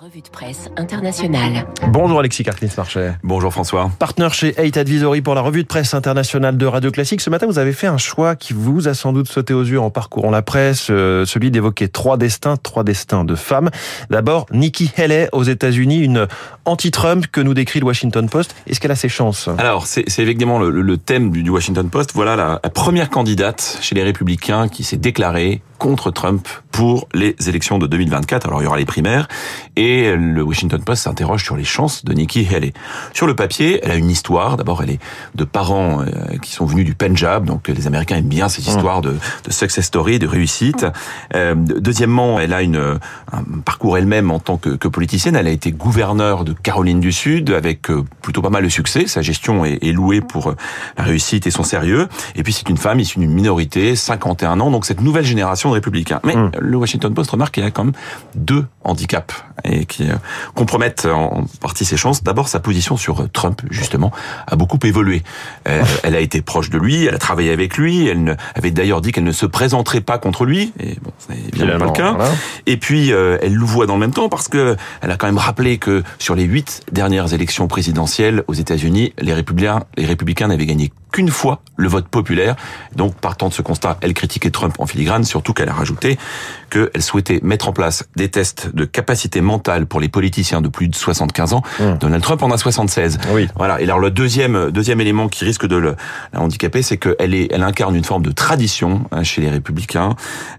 revue de presse internationale. Bonjour Alexis Carclis-Marchais. Bonjour François. Partenaire chez 8 Advisory pour la revue de presse internationale de Radio Classique. Ce matin, vous avez fait un choix qui vous a sans doute sauté aux yeux en parcourant la presse, euh, celui d'évoquer trois destins, trois destins de femmes. D'abord, Nikki Haley aux États-Unis, une anti-Trump que nous décrit le Washington Post. Est-ce qu'elle a ses chances? Alors, c'est évidemment le, le, thème du, Washington Post. Voilà la, la première candidate chez les Républicains qui s'est déclarée contre Trump pour les élections de 2024. Alors il y aura les primaires et le Washington Post s'interroge sur les chances de Nikki Haley. Sur le papier, elle a une histoire. D'abord, elle est de parents euh, qui sont venus du Punjab, donc les Américains aiment bien cette mmh. histoire de, de success story, de réussite. Euh, deuxièmement, elle a une, un parcours elle-même en tant que, que, politicienne. Elle a été gouverneure de Caroline du Sud avec euh, plutôt pas mal de succès. Sa gestion est, est louée pour la réussite et son sérieux. Et puis c'est une femme issue d'une minorité, 51 ans. Donc cette nouvelle génération de républicains. Mais mmh. le Washington Post remarque qu'il y a quand même deux handicaps et qui euh, compromettent en partie ses chances. D'abord, sa position sur euh, Trump, justement, a beaucoup évolué. Elle, elle, a été proche de lui, elle a travaillé avec lui, elle avait d'ailleurs dit qu'elle ne se présenterait pas contre lui, et bon, c'est bien pas le cas. Voilà. Et puis, euh, elle le voit dans le même temps parce que elle a quand même rappelé que sur les huit dernières élections présidentielles aux États-Unis, les républicains, les républicains n'avaient gagné qu'une fois le vote populaire. Donc, partant de ce constat, elle critiquait Trump en filigrane, surtout qu'elle a rajouté qu'elle souhaitait mettre en place des tests de capacité mentale pour les politiciens de plus de 75 ans. Mmh. Donald Trump en a 76. Oui. Voilà. Et alors, le deuxième, deuxième élément qui risque de le, la handicaper, c'est qu'elle est, elle incarne une forme de tradition hein, chez les républicains,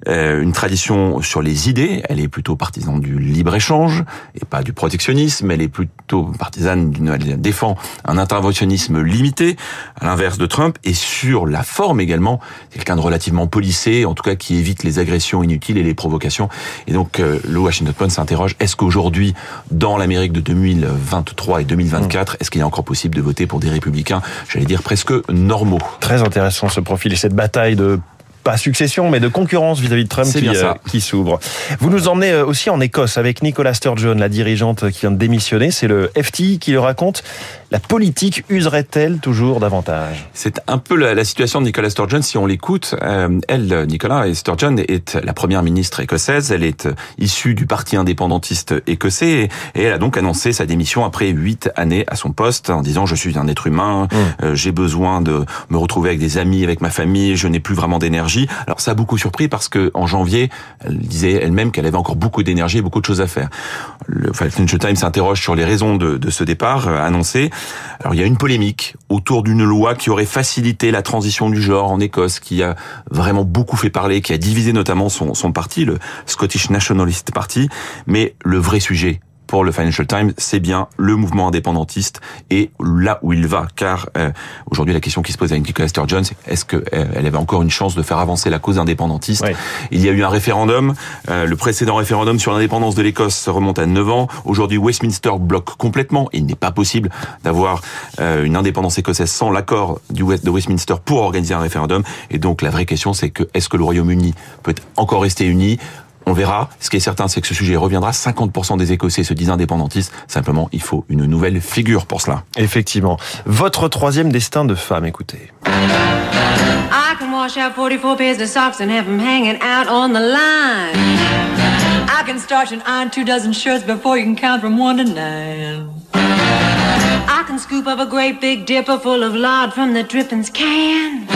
euh, une tradition sur les idées. Elle est plutôt partisane du libre-échange et pas du protectionnisme. Elle est plutôt partisane d'une, elle défend un interventionnisme limité, à l'inverse de Trump et sur la forme également, quelqu'un de relativement policé, en tout cas qui évite les agressions inutiles et les provocations. Et donc euh, le Washington Post s'interroge est-ce qu'aujourd'hui, dans l'Amérique de 2023 et 2024, mmh. est-ce qu'il est encore possible de voter pour des républicains, j'allais dire presque normaux? Très intéressant ce profil et cette bataille de pas succession, mais de concurrence vis-à-vis -vis de Trump qui, euh, qui s'ouvre. Vous nous emmenez euh, aussi en Écosse avec Nicola Sturgeon, la dirigeante qui vient de démissionner. C'est le FT qui le raconte. La politique userait-elle toujours davantage? C'est un peu la, la, situation de Nicola Sturgeon si on l'écoute. Euh, elle, Nicola Sturgeon, est la première ministre écossaise. Elle est euh, issue du parti indépendantiste écossais et, et, elle a donc annoncé sa démission après huit années à son poste en disant je suis un être humain, mmh. euh, j'ai besoin de me retrouver avec des amis, avec ma famille, je n'ai plus vraiment d'énergie. Alors ça a beaucoup surpris parce que en janvier, elle disait elle-même qu'elle avait encore beaucoup d'énergie et beaucoup de choses à faire. Le Financial Times s'interroge sur les raisons de, de ce départ euh, annoncé. Alors il y a une polémique autour d'une loi qui aurait facilité la transition du genre en Écosse, qui a vraiment beaucoup fait parler, qui a divisé notamment son, son parti, le Scottish Nationalist Party. Mais le vrai sujet, pour le Financial Times, c'est bien le mouvement indépendantiste et là où il va. Car euh, aujourd'hui, la question qui se pose à Nicola Sturgeon, est-ce qu'elle euh, avait encore une chance de faire avancer la cause indépendantiste ouais. Il y a eu un référendum. Euh, le précédent référendum sur l'indépendance de l'Écosse remonte à 9 ans. Aujourd'hui, Westminster bloque complètement. Il n'est pas possible d'avoir euh, une indépendance écossaise sans l'accord du West, de Westminster pour organiser un référendum. Et donc, la vraie question, c'est que est-ce que le Royaume-Uni peut encore rester uni? On verra. Ce qui est certain, c'est que ce sujet reviendra. 50% des Écossais se disent indépendantistes. Simplement, il faut une nouvelle figure pour cela. Effectivement. Votre troisième destin de femme, écoutez. I can wash out 44 pairs of socks and have them hanging out on the line. I can start and iron two dozen shirts before you can count from one to nine. I can scoop up a great big dipper full of lard from the drippings can.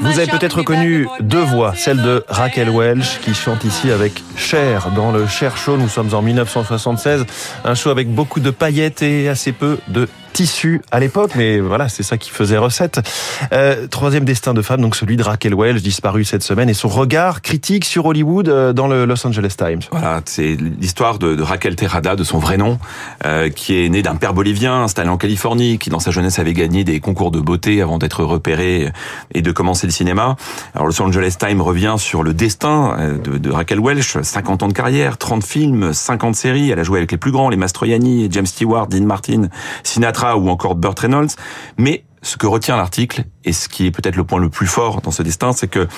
Vous avez peut-être reconnu deux voix, celle de Raquel Welch qui chante ici avec Cher dans le Cher Show. Nous sommes en 1976, un show avec beaucoup de paillettes et assez peu de tissu à l'époque, mais voilà, c'est ça qui faisait recette. Euh, troisième destin de femme, donc celui de Raquel Welch, disparu cette semaine, et son regard critique sur Hollywood euh, dans le Los Angeles Times. Voilà, c'est l'histoire de, Raquel Terrada, de son vrai nom, euh, qui est né d'un père bolivien installé en Californie, qui dans sa jeunesse avait gagné des concours de beauté avant d'être repéré et de commencer le cinéma. Alors Los Angeles Times revient sur le destin de, de Raquel Welch, 50 ans de carrière, 30 films, 50 séries, elle a joué avec les plus grands, les Mastroianni, James Stewart, Dean Martin, Sinatra, ou encore Burt Reynolds. Mais ce que retient l'article, et ce qui est peut-être le point le plus fort dans ce destin, c'est que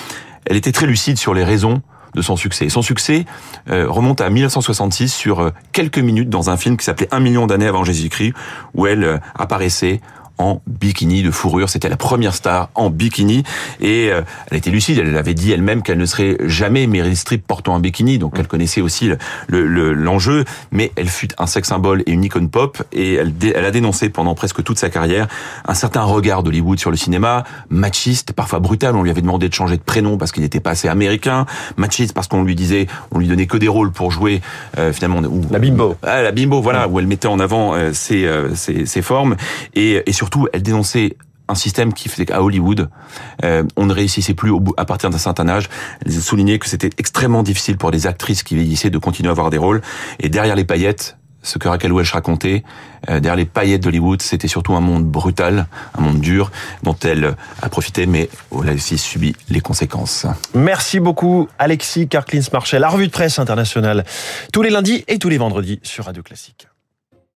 elle était très lucide sur les raisons de son succès. Son succès euh, remonte à 1966 sur euh, quelques minutes dans un film qui s'appelait Un million d'années avant Jésus-Christ, où elle euh, apparaissait en bikini de fourrure. C'était la première star en bikini et euh, elle était lucide. Elle avait dit elle-même qu'elle ne serait jamais Meryl Streep portant un bikini, donc elle connaissait aussi l'enjeu. Le, mais elle fut un sex symbole et une icône pop et elle, elle a dénoncé pendant presque toute sa carrière un certain regard d'Hollywood sur le cinéma, machiste, parfois brutal. On lui avait demandé de changer de prénom parce qu'il n'était pas assez américain, machiste parce qu'on lui disait, on lui donnait que des rôles pour jouer euh, finalement. la bimbo. Ah, la bimbo, voilà, où elle mettait en avant euh, ses, euh, ses, ses, formes et, et surtout elle dénonçait un système qui faisait qu'à Hollywood, euh, on ne réussissait plus au bout, à partir d'un certain âge. Elle a souligné que c'était extrêmement difficile pour des actrices qui vieillissaient de continuer à avoir des rôles. Et derrière les paillettes, ce que Raquel Welch racontait, euh, derrière les paillettes d'Hollywood, c'était surtout un monde brutal, un monde dur, dont elle a profité, mais elle a aussi subi les conséquences. Merci beaucoup, Alexis Karklins-Marchel. La revue de presse internationale, tous les lundis et tous les vendredis sur Radio Classique.